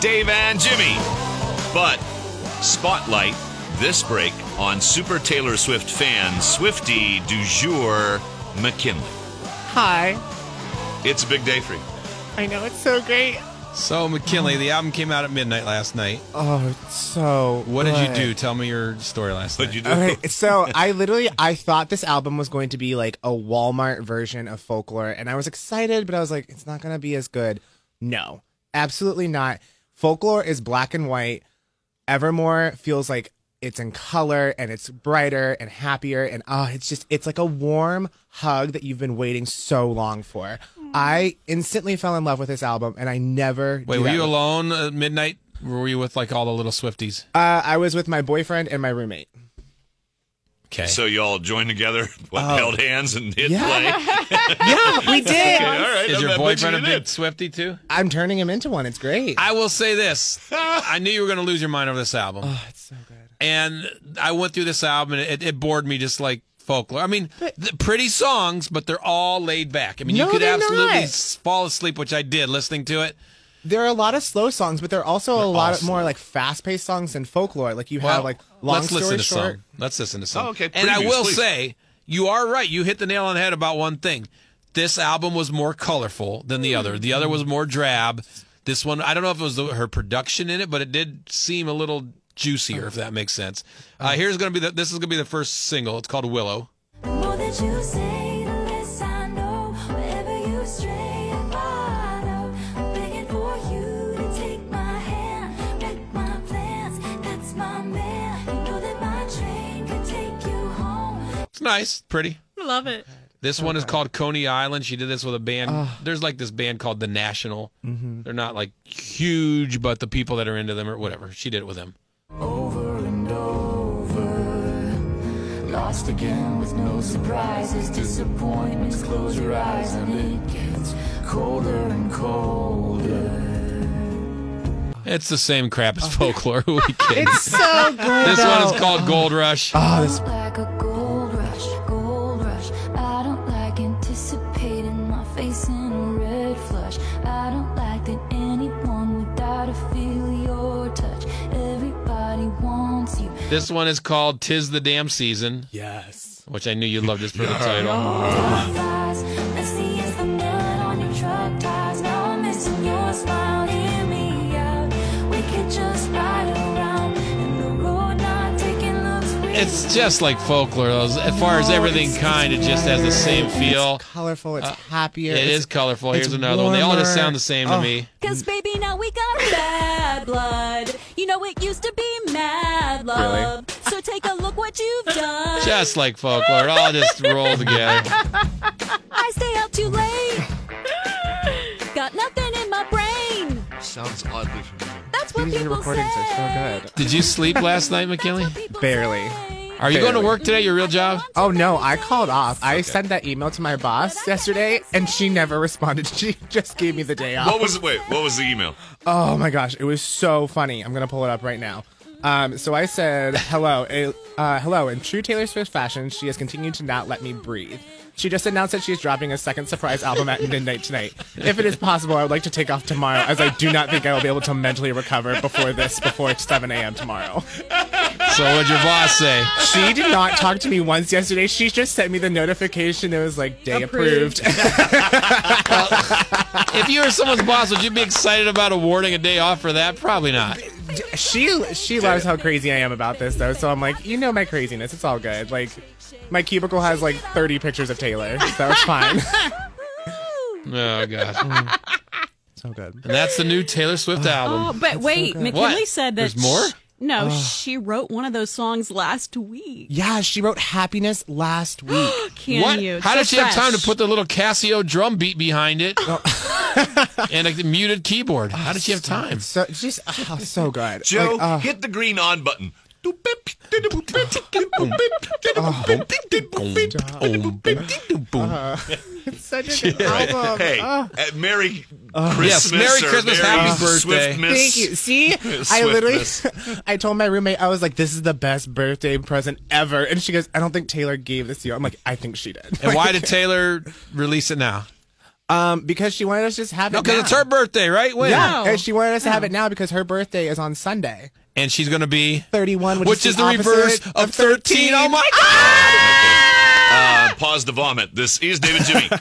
Dave and Jimmy. But spotlight this break on Super Taylor Swift fan Swiftie du jour McKinley. Hi. It's a big day for you. I know it's so great. So McKinley, the album came out at midnight last night. Oh, it's so. What did you do? Tell me your story last What'd night. you do? Okay, so I literally I thought this album was going to be like a Walmart version of folklore, and I was excited, but I was like, it's not gonna be as good. No, absolutely not. Folklore is black and white. Evermore feels like it's in color and it's brighter and happier, and oh, it's just it's like a warm hug that you've been waiting so long for. I instantly fell in love with this album, and I never. Wait, were you alone at midnight? Were you with like all the little Swifties? Uh, I was with my boyfriend and my roommate. Okay. So you all joined together, what, oh. held hands and hit Yeah. play? Yeah, we did. Okay, all right. is I your bet you boyfriend a did. big Swiftie too? I'm turning him into one. It's great. I will say this: I knew you were going to lose your mind over this album, oh, it's so good. and I went through this album, and it, it bored me just like folklore. I mean, the pretty songs, but they're all laid back. I mean, No, you could absolutely not. fall asleep, which I did listening to it. There are a lot of slow songs, but there are also a They're lot all of more like fast-paced songs than folklore. Like you Well, have like long let's story listen to short. some. Let's listen to some. Oh, okay. And I Previews, will please. say, you are right. You hit the nail on the head about one thing. This album was more colorful than the other. The other was more drab. This one, I don't know if it was the, her production in it, but it did seem a little juicier, if that makes sense. Uh, here's gonna be the. This is gonna be the first single. It's called Willow. More that you say, nice, pretty. I love it. This one is called Coney Island. She did this with a band. Ah. There's like this band called The National. Mm-hmm. They're not like huge, but the people that are into them or whatever. She did it with them. Over and over. Lost again with no surprises. Disappointments. Close your eyes and it gets colder and colder. It's the same crap as oh, folklore. Who we kidding? It's so good. This one is called Gold Rush. Oh, this face in a red flush. I don't like that anyone would die to feel your touch. Everybody wants you. This one is called Tis the Damn Season, yes. which I knew you loved this for the title. It's just like folklore. though. As far as everything kind, it just has the same feel. It's colorful. It's uh, happier. It it's- is colorful. Here's another one. They all just sound the same Oh. to me. Cause baby, now we got bad blood. You know it used to be mad love. Really? So take a look what you've done. Just like folklore. It all just roll together. I stay out too late. Got nothing in my brain. Sounds oddly familiar. That's what These people recordings say. are so good. Did you sleep last night, McKinley? Barely. Are you going to work today? Your real job? Oh no, I called off. I sent that email to my boss yesterday, and she never responded. She just gave me the day off. What was wait? What was the email? Oh my gosh, it was so funny. I'm gonna pull it up right now. Um, so I said, "Hello, uh, uh, hello." In true Taylor Swift fashion, she has continued to not let me breathe. She just announced that she is dropping a second surprise album at midnight tonight. If it is possible, I would like to take off tomorrow, as I do not think I will be able to mentally recover before this, before 7 a.m. tomorrow. So what'd your boss say? She did not talk to me once yesterday. She just sent me the notification. It was like day approved. If you were someone's boss, would you be excited about awarding a day off for that? Probably not. She she loves how crazy I am about this though. So I'm like, you know my craziness. It's all good. Like my cubicle has like 30 pictures of Taylor, so it's fine. Oh god. so good. And that's the new Taylor Swift oh, album. Oh, but wait, McKinley What? said that There's more? sh- No, she wrote one of those songs last week. Yeah, she wrote Happiness last week. Can what? you? How So did she have time to put the little Casio drum beat behind it oh. and a muted keyboard? How did she have time? so she's oh, so good. Joe, Like, uh, hit the green on button. It's such a good album. Hey, Oh. uh, Merry Yes, Christmas. Merry Christmas, Merry Happy birthday. Swiftmas. Thank you. See, I literally, I told my roommate, I was like, "This is the best birthday present ever," and she goes, "I don't think Taylor gave this to you." I'm like, "I think she did." And why did Taylor release it now? Um, because she wanted us to just have No, it. because now. it's her birthday, right? When? Yeah, No. and she wanted us to have it now because her birthday is on Sunday, And she's going to be, 31, which, which is the opposite reverse of 13. Oh my God! Uh, pause the vomit. This is David Jimmy.